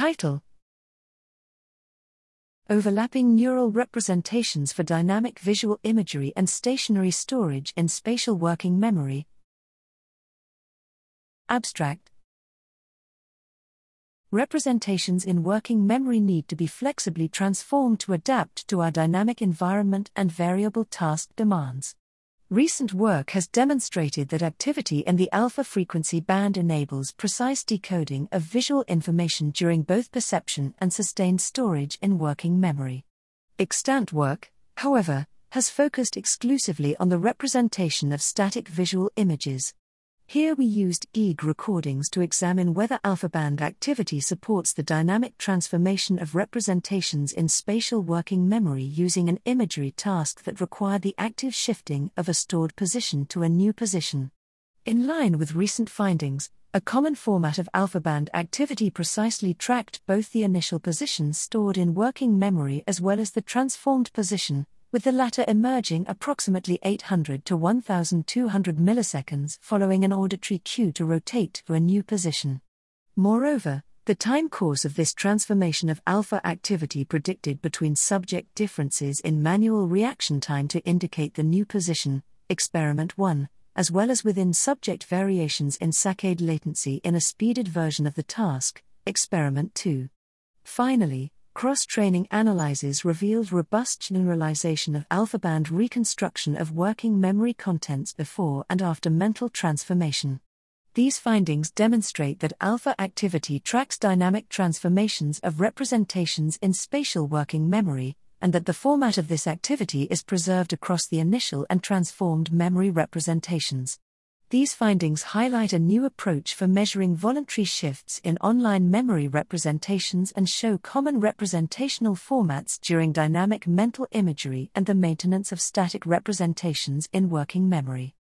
Title Overlapping Neural Representations for Dynamic Visual Imagery and Stationary Storage in Spatial Working Memory. Abstract Representations in working memory need to be flexibly transformed to adapt to our dynamic environment and variable task demands. Recent work has demonstrated that activity in the alpha frequency band enables precise decoding of visual information during both perception and sustained storage in working memory. Extant work, however, has focused exclusively on the representation of static visual images. Here we used EEG recordings to examine whether alpha band activity supports the dynamic transformation of representations in spatial working memory using an imagery task that required the active shifting of a stored position to a new position. In line with recent findings, a common format of alpha band activity precisely tracked both the initial position stored in working memory as well as the transformed position, with the latter emerging approximately 800 to 1200 milliseconds following an auditory cue to rotate to a new position. Moreover, the time course of this transformation of alpha activity predicted between subject differences in manual reaction time to indicate the new position, experiment 1, as well as within subject variations in saccade latency in a speeded version of the task, experiment 2. Finally, Cross training analyses revealed robust generalization of alpha band reconstruction of working memory contents before and after mental transformation. These findings demonstrate that alpha activity tracks dynamic transformations of representations in spatial working memory, and that the format of this activity is preserved across the initial and transformed memory representations. These findings highlight a new approach for measuring voluntary shifts in online memory representations and show common representational formats during dynamic mental imagery and the maintenance of static representations in working memory.